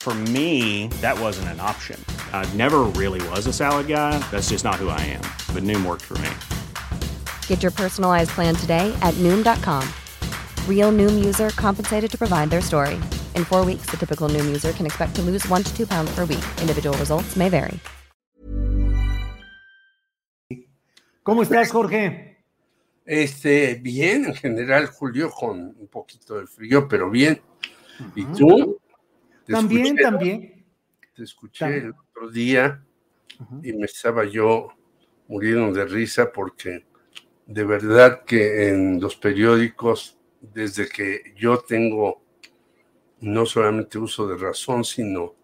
For me, that wasn't an option. I never really was a salad guy. That's just not who I am. But Noom worked for me. Get your personalized plan today at Noom.com. Real Noom user compensated to provide their story. In four weeks, the typical Noom user can expect to lose one to two pounds per week. Individual results may vary. ¿Cómo estás, Jorge? Este, bien, en general, Julio, con un poquito de frío, pero bien. ¿Y tú? Te también, escuché, también. Te escuché también. el otro día uh -huh. y me estaba yo muriendo de risa porque de verdad que en los periódicos, desde que yo tengo no solamente uso de razón, sino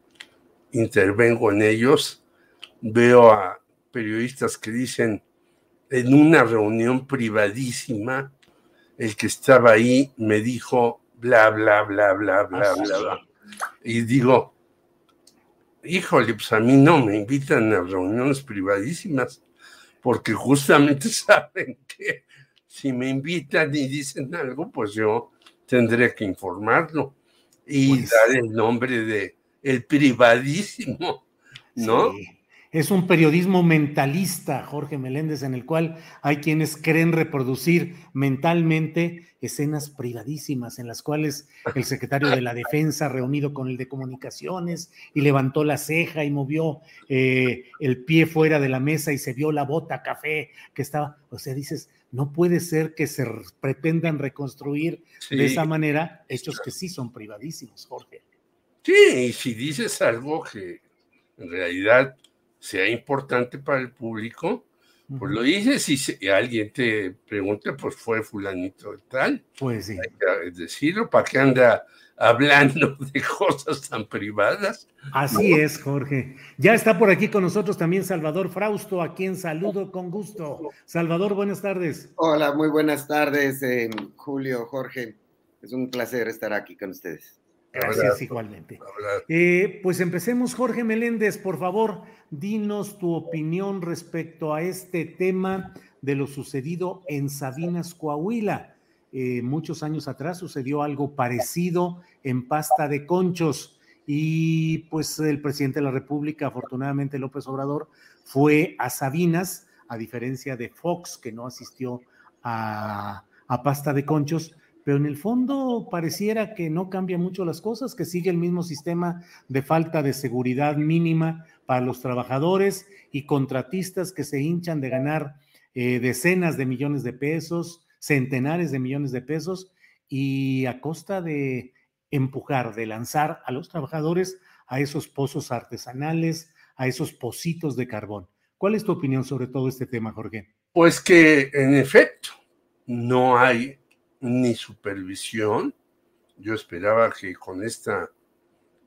intervengo en ellos, veo a periodistas que dicen en una reunión privadísima, el que estaba ahí me dijo bla, bla, bla, bla, bla, bla, bla. Y digo, híjole, pues a mí no me invitan a reuniones privadísimas, porque justamente saben que si me invitan y dicen algo, pues yo tendré que informarlo y pues, dar el nombre de el privadísimo, ¿no? Sí. Es un periodismo mentalista, Jorge Meléndez, en el cual hay quienes creen reproducir mentalmente escenas privadísimas en las cuales el secretario de la Defensa reunido con el de Comunicaciones y levantó la ceja y movió eh, el pie fuera de la mesa y se vio la bota café que estaba, o sea, dices, no puede ser que se pretendan reconstruir sí. de esa manera hechos que sí son privadísimos, Jorge. Sí, y si dices algo que en realidad sea importante para el público, pues lo dices y si alguien te pregunta, pues fue fulanito de tal. Pues sí. Hay que decirlo, ¿para qué anda hablando de cosas tan privadas? Así ¿no? es, Jorge. Ya está por aquí con nosotros también Salvador Frausto, a quien saludo con gusto. Salvador, buenas tardes. Hola, muy buenas tardes, eh, Julio, Jorge. Es un placer estar aquí con ustedes. Gracias, igualmente. Eh, pues empecemos, Jorge Meléndez, por favor, dinos tu opinión respecto a este tema de lo sucedido en Sabinas, Coahuila. Eh, muchos años atrás sucedió algo parecido en Pasta de Conchos y pues el presidente de la República, afortunadamente López Obrador, fue a Sabinas, a diferencia de Fox, que no asistió a, a Pasta de Conchos, pero en el fondo pareciera que no cambia mucho las cosas, que sigue el mismo sistema de falta de seguridad mínima para los trabajadores y contratistas que se hinchan de ganar eh, decenas de millones de pesos, centenares de millones de pesos, y a costa de empujar, de lanzar a los trabajadores a esos pozos artesanales, a esos pocitos de carbón. ¿Cuál es tu opinión sobre todo este tema, Jorge? Pues que en efecto no hay ni supervisión. Yo esperaba que con esta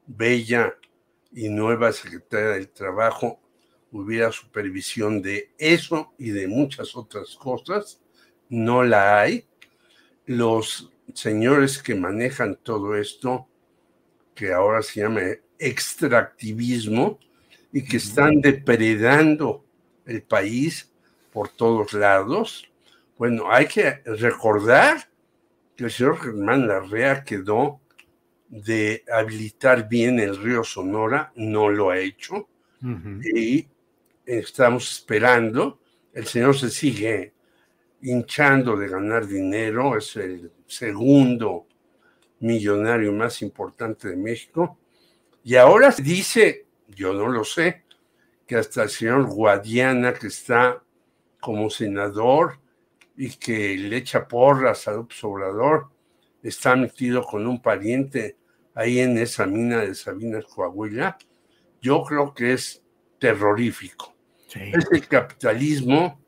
bella y nueva secretaria del Trabajo hubiera supervisión de eso y de muchas otras cosas. No la hay. Los señores que manejan todo esto, que ahora se llama extractivismo, y que están depredando el país por todos lados, bueno, hay que recordar que el señor Germán Larrea quedó de habilitar bien el río Sonora, no lo ha hecho, uh -huh. y estamos esperando, el señor se sigue hinchando de ganar dinero, es el segundo millonario más importante de México, y ahora dice, yo no lo sé, que hasta el señor Guadiana, que está como senador, y que le echa porras a López Obrador, está metido con un pariente ahí en esa mina de Sabinas, Coahuila, yo creo que es terrorífico. Es el capitalismo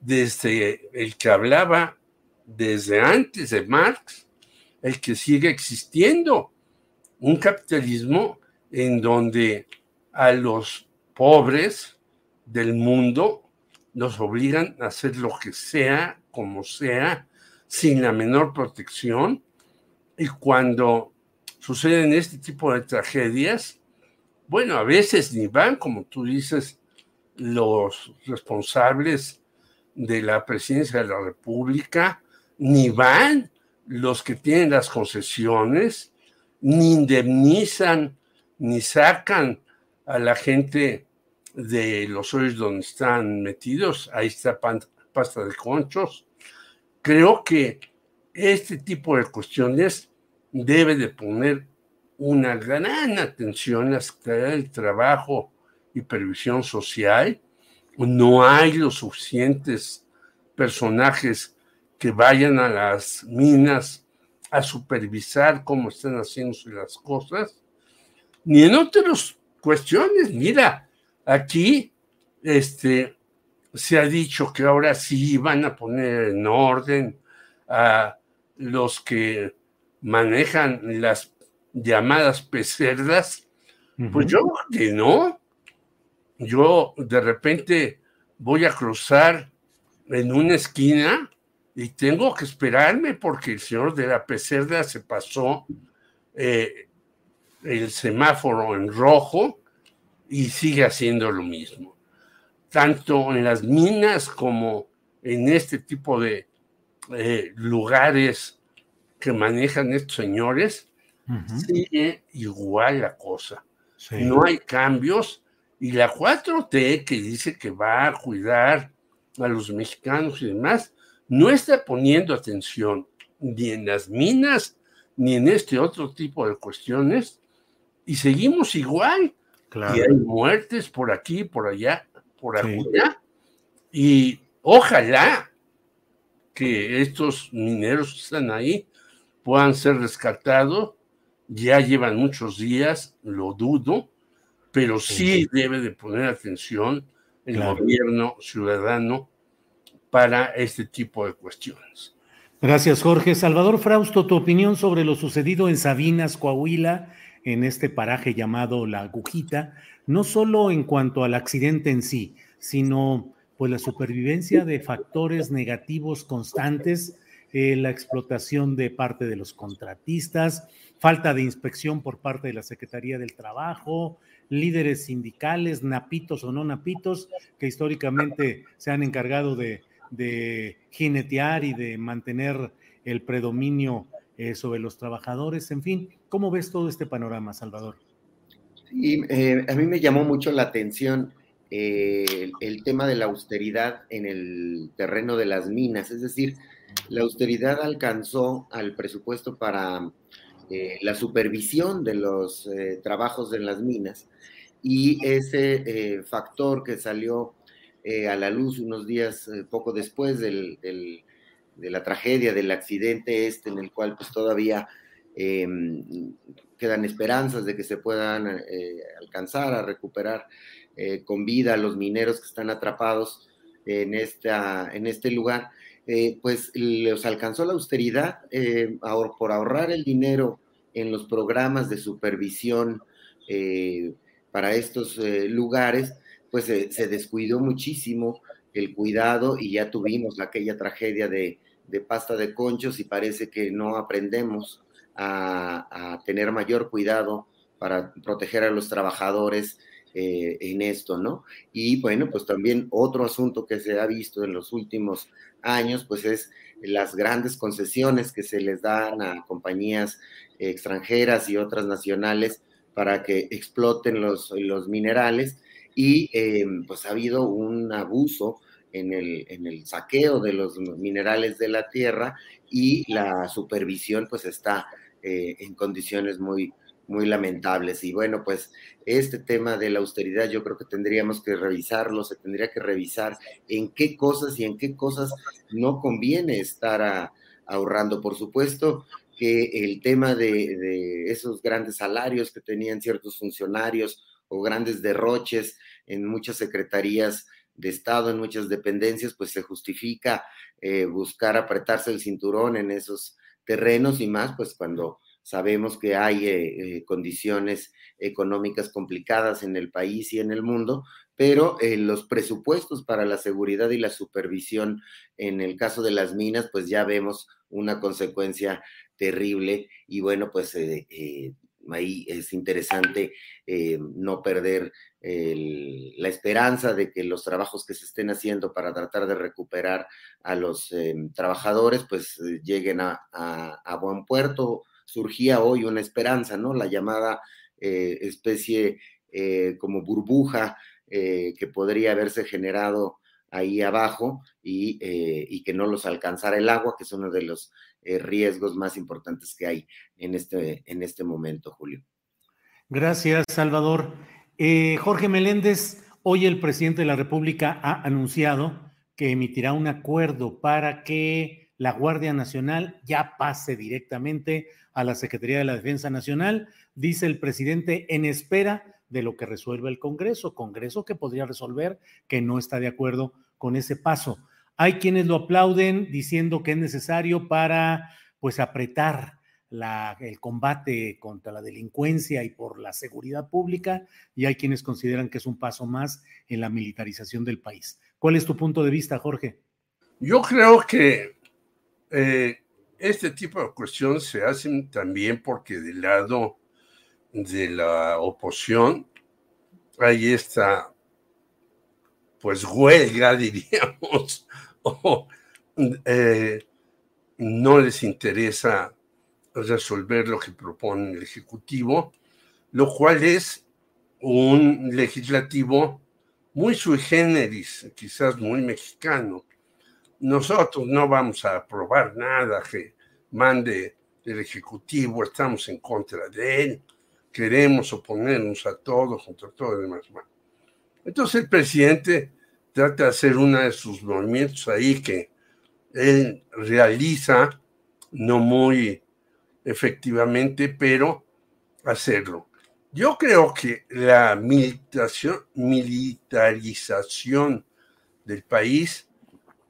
desde el que hablaba desde antes de Marx, el que sigue existiendo. Un capitalismo en donde a los pobres del mundo nos obligan a hacer lo que sea, como sea, sin la menor protección. Y cuando suceden este tipo de tragedias, bueno, a veces ni van, como tú dices, los responsables de la presidencia de la República, ni van los que tienen las concesiones, ni indemnizan, ni sacan a la gente de los hoyos donde están metidos. Ahí está pasta de conchos. Creo que este tipo de cuestiones debe de poner una gran atención a la Trabajo y Previsión Social. No hay los suficientes personajes que vayan a las minas a supervisar cómo están haciéndose las cosas, ni en otras cuestiones. Mira, aquí este, se ha dicho que ahora sí van a poner en orden a los que manejan las llamadas pecerdas, pues yo que no. Yo de repente voy a cruzar en una esquina y tengo que esperarme porque el señor de la pecerda se pasó eh, el semáforo en rojo y sigue haciendo lo mismo. Tanto en las minas como en este tipo de eh, lugares que manejan estos señores, sigue igual la cosa. No hay cambios. Y la 4T que dice que va a cuidar a los mexicanos y demás, no está poniendo atención ni en las minas ni en este otro tipo de cuestiones. Y seguimos igual. Y hay muertes por aquí, por allá, por allá. Y ojalá que estos mineros que están ahí puedan ser rescatados ya llevan muchos días, lo dudo, pero sí debe de poner atención el gobierno ciudadano para este tipo de cuestiones. Gracias, Jorge. Salvador Frausto, tu opinión sobre lo sucedido en Sabinas, Coahuila, en este paraje llamado La Agujita, no solo en cuanto al accidente en sí, sino pues la supervivencia de factores negativos constantes, eh, la explotación de parte de los contratistas, falta de inspección por parte de la Secretaría del Trabajo, líderes sindicales, napitos o no napitos, que históricamente se han encargado de, jinetear y de mantener el predominio eh, sobre los trabajadores. En fin, ¿cómo ves todo este panorama, Salvador? Eh, a mí me llamó mucho la atención eh, el tema de la austeridad en el terreno de las minas, es decir, la austeridad alcanzó al presupuesto para eh, la supervisión de los trabajos en las minas y ese factor que salió a la luz unos días poco después del, de la tragedia, del accidente este en el cual pues todavía em, quedan esperanzas de que se puedan alcanzar a recuperar con vida a los mineros que están atrapados en, esta, en este lugar. Eh, pues les alcanzó la austeridad eh, por ahorrar el dinero en los programas de supervisión eh, para estos lugares, pues se descuidó muchísimo el cuidado y ya tuvimos aquella tragedia de, pasta de conchos y parece que no aprendemos a, tener mayor cuidado para proteger a los trabajadores en esto, ¿no? Y bueno, pues también otro asunto que se ha visto en los últimos años, pues es las grandes concesiones que se les dan a compañías extranjeras y otras nacionales para que exploten los, los minerales y em, pues ha habido un abuso en el, en el saqueo de los minerales de la tierra y la supervisión pues está eh, en condiciones muy, muy lamentables. Y bueno, pues este tema de la austeridad yo creo que tendríamos que revisarlo, se tendría que revisar en qué cosas y en qué cosas no conviene estar ahorrando. Por supuesto que el tema de, esos grandes salarios que tenían ciertos funcionarios o grandes derroches en muchas secretarías de Estado, en muchas dependencias, pues se justifica eh, buscar apretarse el cinturón en esos terrenos y más, pues cuando sabemos que hay eh, eh, condiciones económicas complicadas en el país y en el mundo, pero los presupuestos para la seguridad y la supervisión en el caso de las minas, pues ya vemos una consecuencia terrible y bueno, pues ahí es interesante no perder la esperanza de que los trabajos que se estén haciendo para tratar de recuperar a los em, trabajadores, pues eh, lleguen a, buen puerto. Surgía hoy una esperanza, ¿no? La llamada eh, especie eh, como burbuja que podría haberse generado ahí abajo y, y, que no los alcanzara el agua, que es uno de los riesgos más importantes que hay en este, en este momento, Julio. Gracias, Salvador. Eh, Jorge Meléndez, hoy el presidente de la República ha anunciado que emitirá un acuerdo para que la Guardia Nacional ya pase directamente a la Secretaría de la Defensa Nacional, dice el presidente, en espera de lo que resuelva el Congreso, Congreso que podría resolver que no está de acuerdo con ese paso. Hay quienes lo aplauden diciendo que es necesario para pues apretar el combate contra la delincuencia y por la seguridad pública, y hay quienes consideran que es un paso más en la militarización del país. ¿Cuál es tu punto de vista, Jorge? Yo creo que eh, este tipo de cuestiones se hacen también porque del lado de la oposición hay esta, pues, huelga, diríamos, o eh, no les interesa resolver lo que propone el Ejecutivo, lo cual es un legislativo muy sui generis, quizás muy mexicano. Nosotros no vamos a aprobar nada que mande el Ejecutivo, estamos en contra de él, queremos oponernos a todo, contra todo y demás. entonces el presidente trata de hacer uno de sus movimientos ahí que él realiza, no muy efectivamente, pero hacerlo. Yo creo que la militarización, del país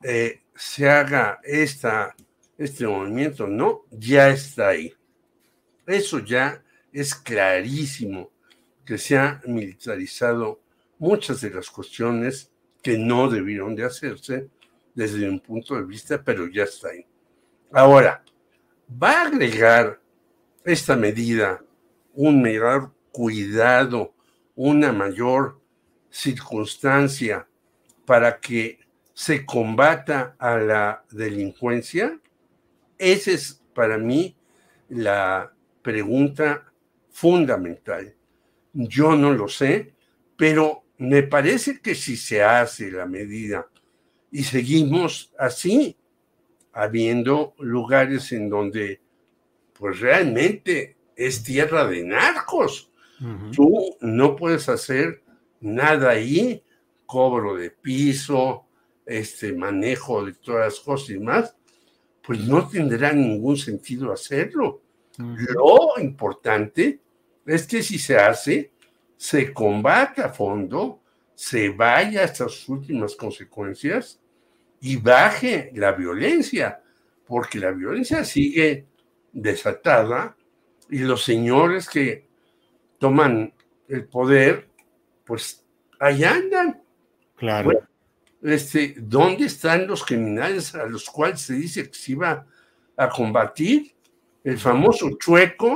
eh, se haga esta, este movimiento, no, ya está ahí. Eso ya es clarísimo que se ha militarizado muchas de las cuestiones que no debieron de hacerse desde un punto de vista, pero ya está ahí. Ahora, va a agregar esta medida un mayor cuidado, una mayor circunstancia para que se combata a la delincuencia? Esa es para mí la pregunta fundamental. Yo no lo sé, pero me parece que si se hace la medida y seguimos así, habiendo lugares en donde pues realmente es tierra de narcos. Tú no puedes hacer nada ahí, cobro de piso, este manejo de todas las cosas y más, pues no tendrá ningún sentido hacerlo. Lo importante es que si se hace, se combate a fondo, se vaya hasta sus últimas consecuencias y baje la violencia, porque la violencia sigue desatada y los señores que toman el poder, pues ahí andan. Claro. este, ¿Dónde están los criminales a los cuales se dice que se iba a combatir? El famoso chueco.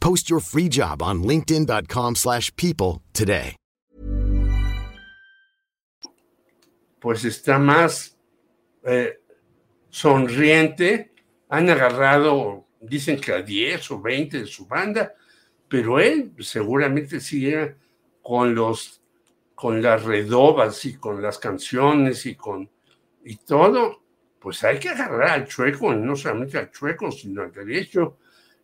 Post your free job on linkedin.com/people today. Pues está más eh, sonriente. Han agarrado, dicen que a 10 o 20 de su banda, pero él seguramente sigue con los con las redobas y con las canciones y con y todo, pues hay que agarrar al chueco, no solamente al chueco, sino al derecho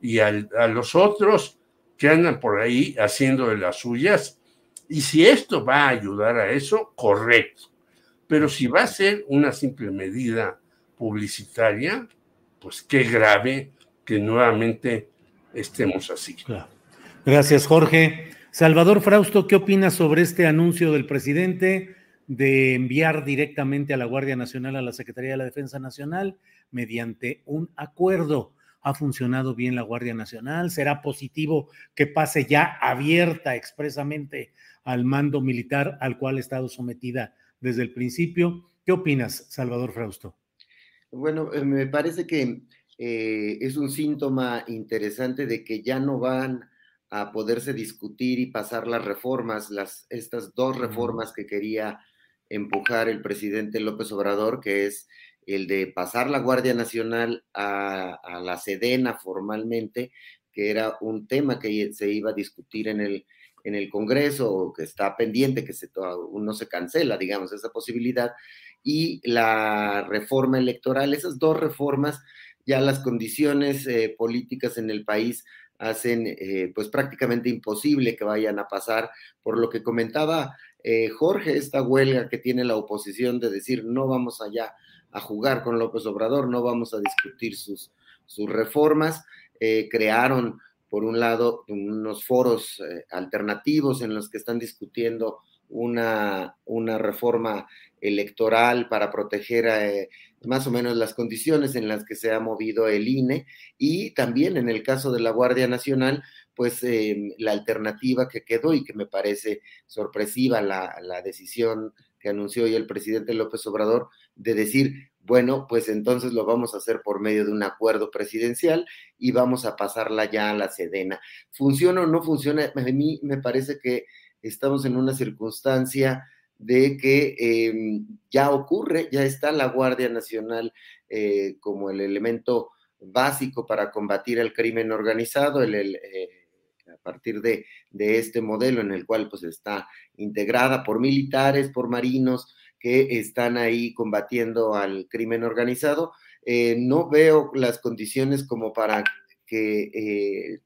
y a los otros que andan por ahí haciendo de las suyas. Y si esto va a ayudar a eso, correcto. Pero si va a ser una simple medida publicitaria, pues qué grave que nuevamente estemos así. Gracias, Jorge. Salvador Frausto, ¿qué opinas sobre este anuncio del presidente de enviar directamente a la Guardia Nacional a la Secretaría de la Defensa Nacional mediante un acuerdo? ¿Ha funcionado bien la Guardia Nacional? ¿Será positivo que pase ya abierta expresamente al mando militar al cual ha estado sometida desde el principio? ¿Qué opinas, Salvador Frausto? Bueno, eh, me parece que eh, es un síntoma interesante de que ya no van a poderse discutir y pasar las reformas, las, estas dos reformas que quería empujar el presidente López Obrador, que es el de pasar la Guardia Nacional a, la Sedena formalmente, que era un tema que se iba a discutir en el, en el Congreso, que está pendiente, que se, no se cancela, digamos, esa posibilidad, y la reforma electoral, esas dos reformas, ya las condiciones eh, políticas en el país hacen eh, pues prácticamente imposible que vayan a pasar, por lo que comentaba eh, Jorge, esta huelga que tiene la oposición de decir no vamos allá a jugar con López Obrador, no vamos a discutir sus, sus reformas, eh, crearon por un lado unos foros alternativos en los que están discutiendo una, una reforma electoral para proteger eh, más o menos las condiciones en las que se ha movido el INE y también en el caso de la Guardia Nacional, pues la alternativa que quedó y que me parece sorpresiva la, la decisión que anunció hoy el presidente López Obrador de decir, bueno, pues entonces lo vamos a hacer por medio de un acuerdo presidencial y vamos a pasarla ya a la Sedena. ¿Funciona o no funciona? A mí me parece que estamos en una circunstancia de que em, ya ocurre, ya está la Guardia Nacional eh, como el elemento básico para combatir el crimen organizado, el, eh, partir de, este modelo en el cual pues está integrada por militares, por marinos que están ahí combatiendo al crimen organizado. Eh, no veo las condiciones como para que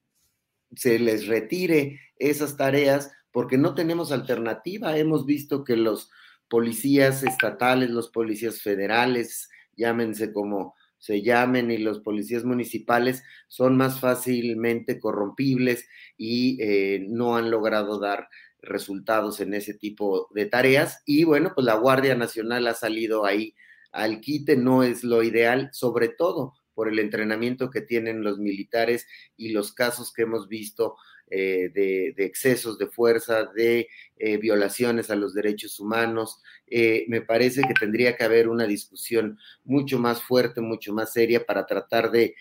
se les retire esas tareas porque no tenemos alternativa. Hemos visto que los policías estatales, los policías federales, llámense como se llamen, y los policías municipales son más fácilmente corrompibles y eh, no han logrado dar resultados en ese tipo de tareas. Y bueno, pues la Guardia Nacional ha salido ahí al quite, no es lo ideal, sobre todo por el entrenamiento que tienen los militares y los casos que hemos visto eh, de, excesos de fuerza, de eh, violaciones a los derechos humanos. Eh, me parece que tendría que haber una discusión mucho más fuerte, mucho más seria para tratar de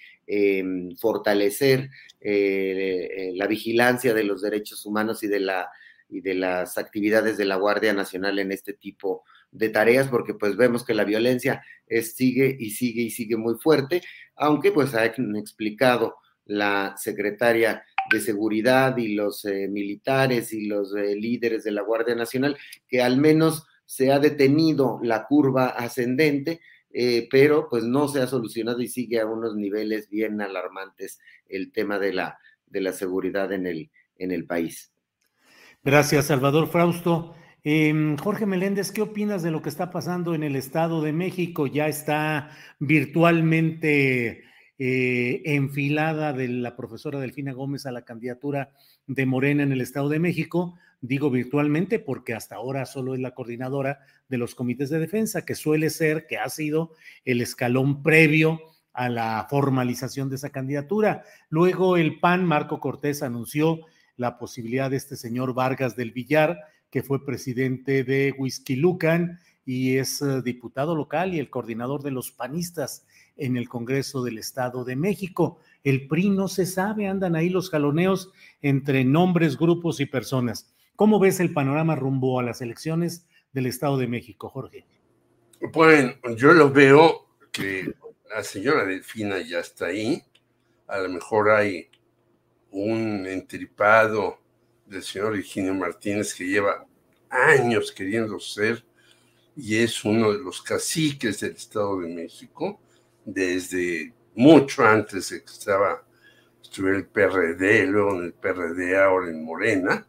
fortalecer la vigilancia de los derechos humanos y de, la, y de las actividades de la Guardia Nacional en este tipo de tareas, porque pues vemos que la violencia sigue y sigue y sigue muy fuerte, aunque pues ha explicado la secretaria de seguridad y los eh, militares y los eh, líderes de la Guardia Nacional, que al menos se ha detenido la curva ascendente, eh, pero pues no se ha solucionado y sigue a unos niveles bien alarmantes el tema de la, de la seguridad en el, en el país. Gracias, Salvador Frausto. Em, Jorge Meléndez, ¿qué opinas de lo que está pasando en el Estado de México? Ya está virtualmente eh, enfilada de la profesora Delfina Gómez a la candidatura de Morena en el Estado de México, digo virtualmente porque hasta ahora solo es la coordinadora de los comités de defensa, que suele ser, que ha sido el escalón previo a la formalización de esa candidatura. Luego el PAN, Marco Cortés, anunció la posibilidad de este señor Vargas del Villar, que fue presidente de Whisky Lucan y es eh, diputado local y el coordinador de los panistas en el Congreso del Estado de México. El PRI no se sabe, andan ahí los jaloneos entre nombres, grupos y personas. ¿Cómo ves el panorama rumbo a las elecciones del Estado de México, Jorge? Bueno, yo lo veo que la señora Delfina ya está ahí. A lo mejor hay un entripado del señor Eugenio Martínez que lleva años queriendo ser y es uno de los caciques del Estado de México desde mucho antes de que estaba estuviera el PRD, luego en el PRD, ahora en Morena.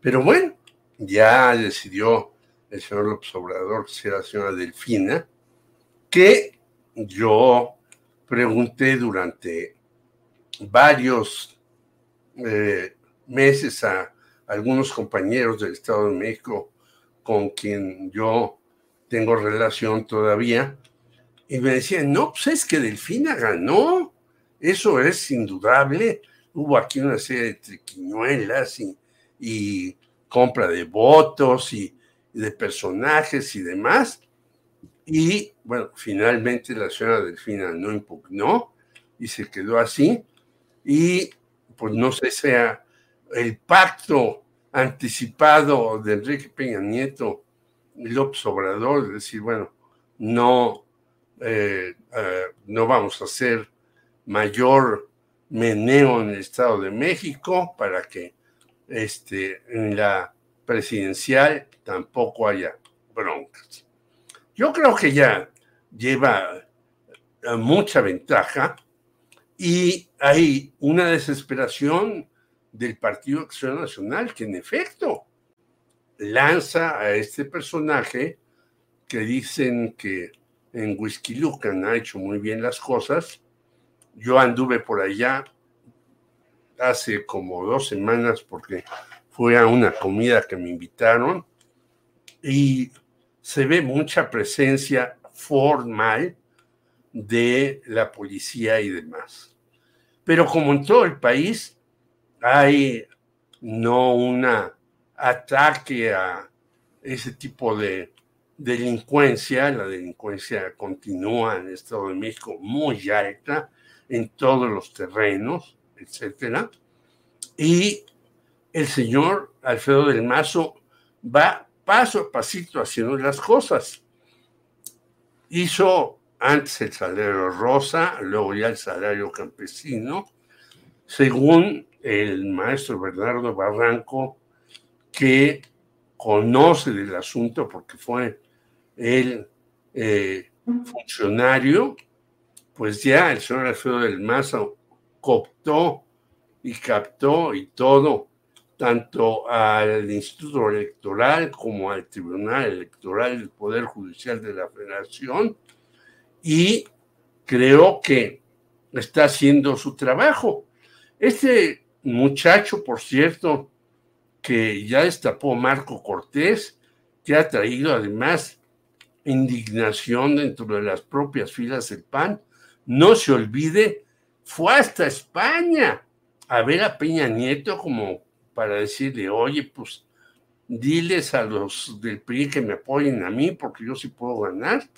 Pero bueno, ya decidió el señor López Obrador que la señora Delfina, que yo pregunté durante varios eh, meses a algunos compañeros del Estado de México con quien yo tengo relación todavía, y me decían, no, pues es que Delfina ganó, eso es indudable, hubo aquí una serie de triquiñuelas y, compra de votos y, y de personajes y demás, y bueno, finalmente la señora Delfina no impugnó y se quedó así. Y pues no sé, sea el pacto anticipado de Enrique Peña Nieto y López Obrador, es decir, bueno, no, eh, eh, no vamos a hacer mayor meneo en el Estado de México para que este, en la presidencial tampoco haya broncas. Yo creo que ya lleva eh, mucha ventaja y hay una desesperación del Partido Acción Nacional que en efecto lanza a este personaje que dicen que en Whisky ha hecho muy bien las cosas. Yo anduve por allá hace como dos semanas porque fue a una comida que me invitaron y se ve mucha presencia formal de la policía y demás. Pero como en todo el país, hay no un ataque a ese tipo de delincuencia, la delincuencia continúa en el Estado de México muy alta en todos los terrenos, etcétera. Y el señor Alfredo del Mazo va paso a pasito haciendo las cosas. Hizo antes el salario rosa, luego ya el salario campesino, según el maestro Bernardo Barranco, que conoce del asunto porque fue el eh, funcionario, pues ya el señor Alfredo del Mazo cooptó y captó y todo tanto al Instituto Electoral como al Tribunal Electoral del Poder Judicial de la Federación y creo que está haciendo su trabajo. Este muchacho, por cierto, que ya destapó Marco Cortés, que ha traído además indignación dentro de las propias filas del PAN, no se olvide, fue hasta España a ver a Peña Nieto como para decirle, oye, pues diles a los del PRI que me apoyen a mí porque yo sí puedo ganar,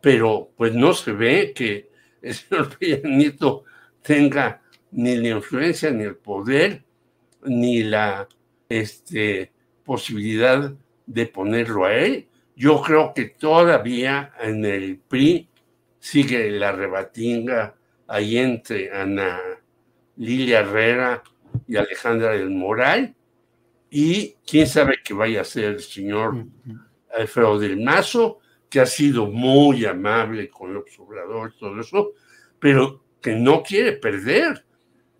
pero pues no se ve que el señor Peña Nieto tenga ni la influencia, ni el poder, ni la este, posibilidad de ponerlo a él. Yo creo que todavía en el PRI sigue la rebatinga ahí entre Ana Lilia Herrera y Alejandra del Moral, y quién sabe qué vaya a ser el señor Alfredo del Mazo, que ha sido muy amable con el Obrador y todo eso, pero que no quiere perder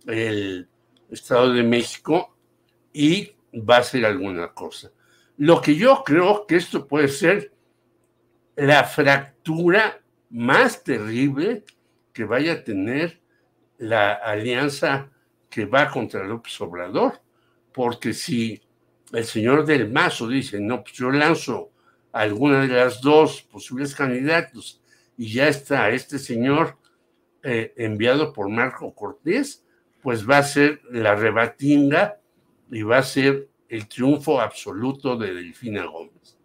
el Estado de México y va a hacer alguna cosa. Lo que yo creo que esto puede ser la fractura más terrible que vaya a tener la alianza que va contra López Obrador, porque si el señor del Mazo dice, no, pues yo lanzo alguna de las dos posibles candidatos y ya está este señor eh, enviado por Marco Cortés, pues va a ser la rebatinga y va a ser el triunfo absoluto de Delfina Gómez.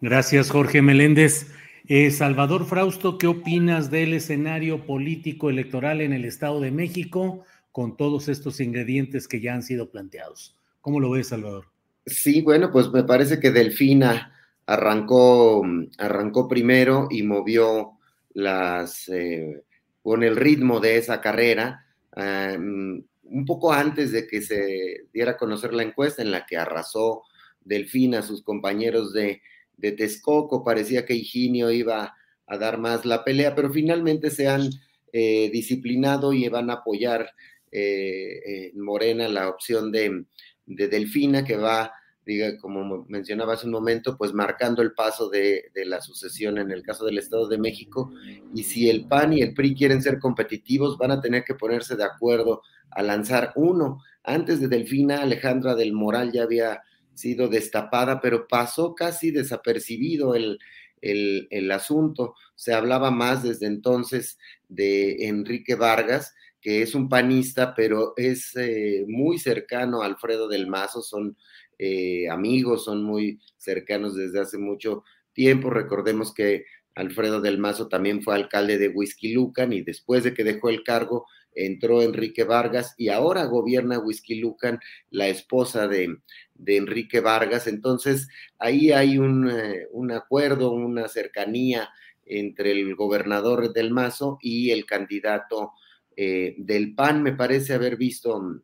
Gracias, Jorge Meléndez. Eh, Salvador Frausto, ¿qué opinas del escenario político electoral en el Estado de México con todos estos ingredientes que ya han sido planteados? ¿Cómo lo ves, Salvador? Sí, bueno, pues me parece que Delfina arrancó, arrancó primero y movió las, eh, con el ritmo de esa carrera, eh, un poco antes de que se diera a conocer la encuesta en la que arrasó Delfina a sus compañeros de, de Texcoco, parecía que Higinio iba a dar más la pelea, pero finalmente se han eh, disciplinado y van a apoyar eh, en Morena la opción de, de, Delfina, que va, diga, como mencionaba hace un momento, pues marcando el paso de, de, la sucesión en el caso del Estado de México. Y si el PAN y el PRI quieren ser competitivos, van a tener que ponerse de acuerdo a lanzar uno. Antes de Delfina, Alejandra del Moral ya había sido destapada, pero pasó casi desapercibido el, el, asunto. Se hablaba más desde entonces de Enrique Vargas, que es un panista, pero es eh, muy cercano a Alfredo del Mazo, son eh, amigos, son muy cercanos desde hace mucho tiempo. Recordemos que Alfredo del Mazo también fue alcalde de Whisky Lucan y después de que dejó el cargo entró Enrique Vargas y ahora gobierna Whisky Lucan, la esposa de, Enrique Vargas. Entonces, ahí hay un, eh, un, acuerdo, una cercanía entre el gobernador del Mazo y el candidato eh, del PAN. Me parece haber visto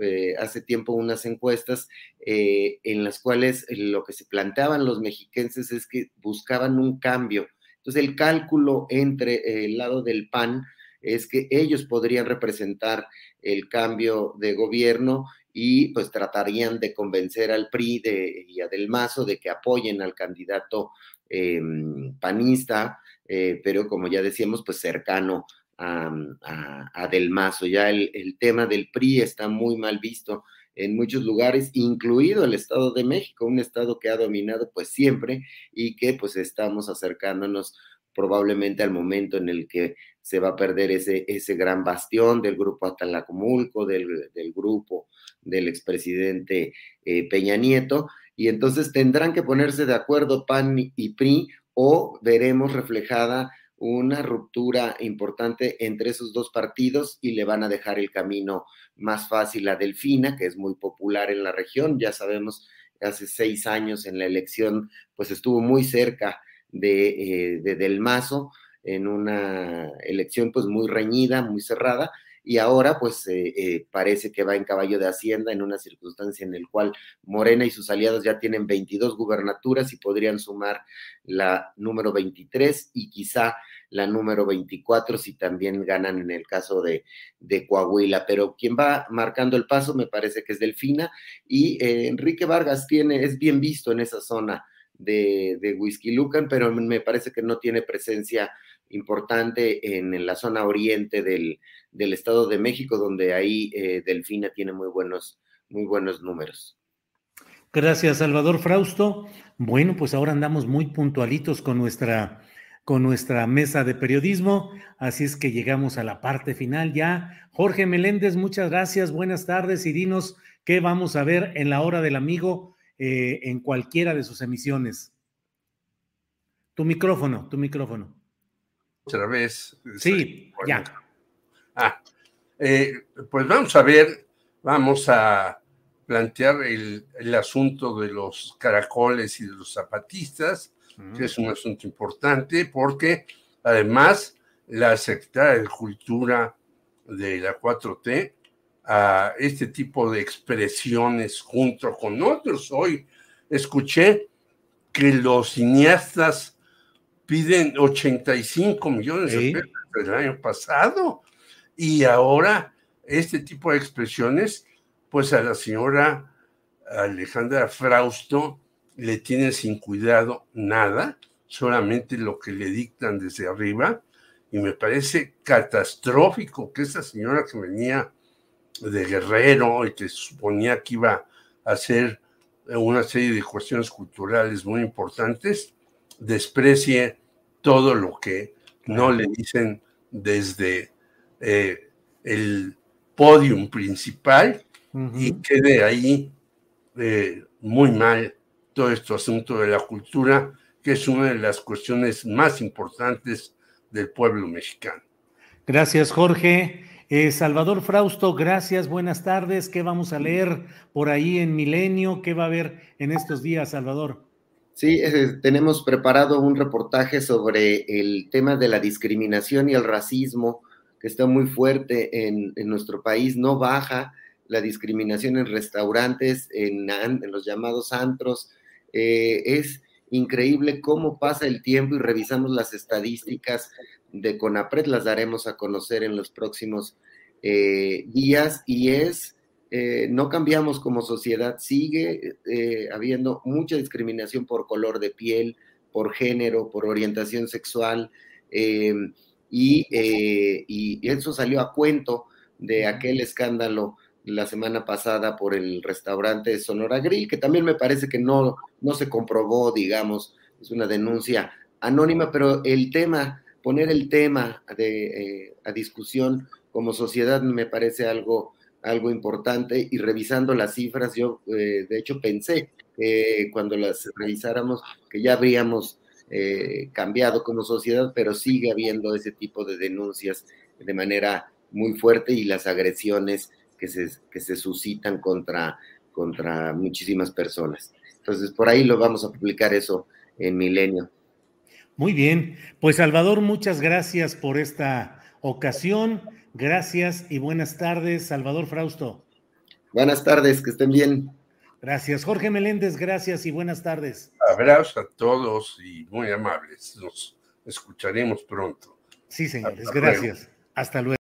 eh, hace tiempo unas encuestas en las cuales lo que se planteaban los mexiquenses es que buscaban un cambio. Entonces, el cálculo entre el lado del PAN es que ellos podrían representar el cambio de gobierno y pues tratarían de convencer al PRI de, y a Del Mazo de que apoyen al candidato eh, panista, eh, pero como ya decíamos, pues cercano a, Del Mazo. Ya el, el, tema del PRI está muy mal visto en muchos lugares, incluido el Estado de México, un estado que ha dominado pues siempre y que pues estamos acercándonos probablemente al momento en el que se va a perder ese, ese gran bastión del grupo Atalacomulco, del, del grupo del expresidente eh, Peña Nieto, y entonces tendrán que ponerse de acuerdo PAN y PRI o veremos reflejada una ruptura importante entre esos dos partidos y le van a dejar el camino más fácil a Delfina, que es muy popular en la región. Ya sabemos, hace seis años en la elección, pues estuvo muy cerca de, eh, de Del Mazo en una elección pues muy reñida, muy cerrada, y ahora pues eh, eh, parece que va en caballo de Hacienda en una circunstancia en la cual Morena y sus aliados ya tienen 22 gubernaturas y podrían sumar la número 23 y quizá la número 24 si también ganan en el caso de, de Coahuila. Pero quien va marcando el paso me parece que es Delfina y eh, Enrique Vargas tiene, es bien visto en esa zona de, de Whisky Lucan, pero me parece que no tiene presencia importante en, la zona oriente del, del, Estado de México, donde ahí eh, Delfina tiene muy buenos, muy buenos números. Gracias, Salvador Frausto. Bueno, pues ahora andamos muy puntualitos con nuestra, con nuestra mesa de periodismo, así es que llegamos a la parte final ya. Jorge Meléndez, muchas gracias, buenas tardes y dinos qué vamos a ver en la hora del amigo eh, en cualquiera de sus emisiones. Tu micrófono, tu micrófono otra vez. Sí, ya. Ah, eh, pues vamos a ver, vamos a plantear el, el, asunto de los caracoles y de los zapatistas, que es un asunto importante porque además la secretaria de Cultura de la 4T a este tipo de expresiones junto con otros. Hoy escuché que los cineastas piden 85 millones de pesos el año pasado. Y ahora este tipo de expresiones, pues a la señora Alejandra Frausto le tiene sin cuidado nada, solamente lo que le dictan desde arriba. y me parece catastrófico que esa señora que venía de Guerrero y que suponía que iba a hacer una serie de cuestiones culturales muy importantes, desprecie todo lo que no le dicen desde eh, el podium principal y quede ahí eh, muy mal todo este asunto de la cultura, que es una de las cuestiones más importantes del pueblo mexicano. Gracias, Jorge. Eh, Salvador Frausto, gracias, buenas tardes. ¿Qué vamos a leer por ahí en Milenio? ¿Qué va a haber en estos días, Salvador? Sí, eh, tenemos preparado un reportaje sobre el tema de la discriminación y el racismo, que está muy fuerte en, nuestro país, no baja la discriminación en restaurantes, en, los llamados antros. Eh, es increíble cómo pasa el tiempo y revisamos las estadísticas de CONAPRED, las daremos a conocer en los próximos eh, días y es eh, no cambiamos como sociedad, sigue eh, habiendo mucha discriminación por color de piel, por género, por orientación sexual, y, y, eso salió a cuento de aquel escándalo la semana pasada por el restaurante Sonora Grill, que también me parece que no, no se comprobó, digamos, es una denuncia anónima, pero el tema, poner el tema de, a discusión como sociedad me parece algo algo importante y revisando las cifras, yo eh, de hecho pensé que cuando las revisáramos que ya habríamos eh, cambiado como sociedad, pero sigue habiendo ese tipo de denuncias de manera muy fuerte y las agresiones que se, que se suscitan contra, contra muchísimas personas. Entonces, por ahí lo vamos a publicar eso en Milenio. Muy bien, pues Salvador, muchas gracias por esta ocasión. Gracias y buenas tardes, Salvador Frausto. Buenas tardes, que estén bien. Gracias. Jorge Meléndez, gracias y buenas tardes. Abrazos a todos y muy amables. Nos escucharemos pronto. Sí, señores, gracias. Hasta luego.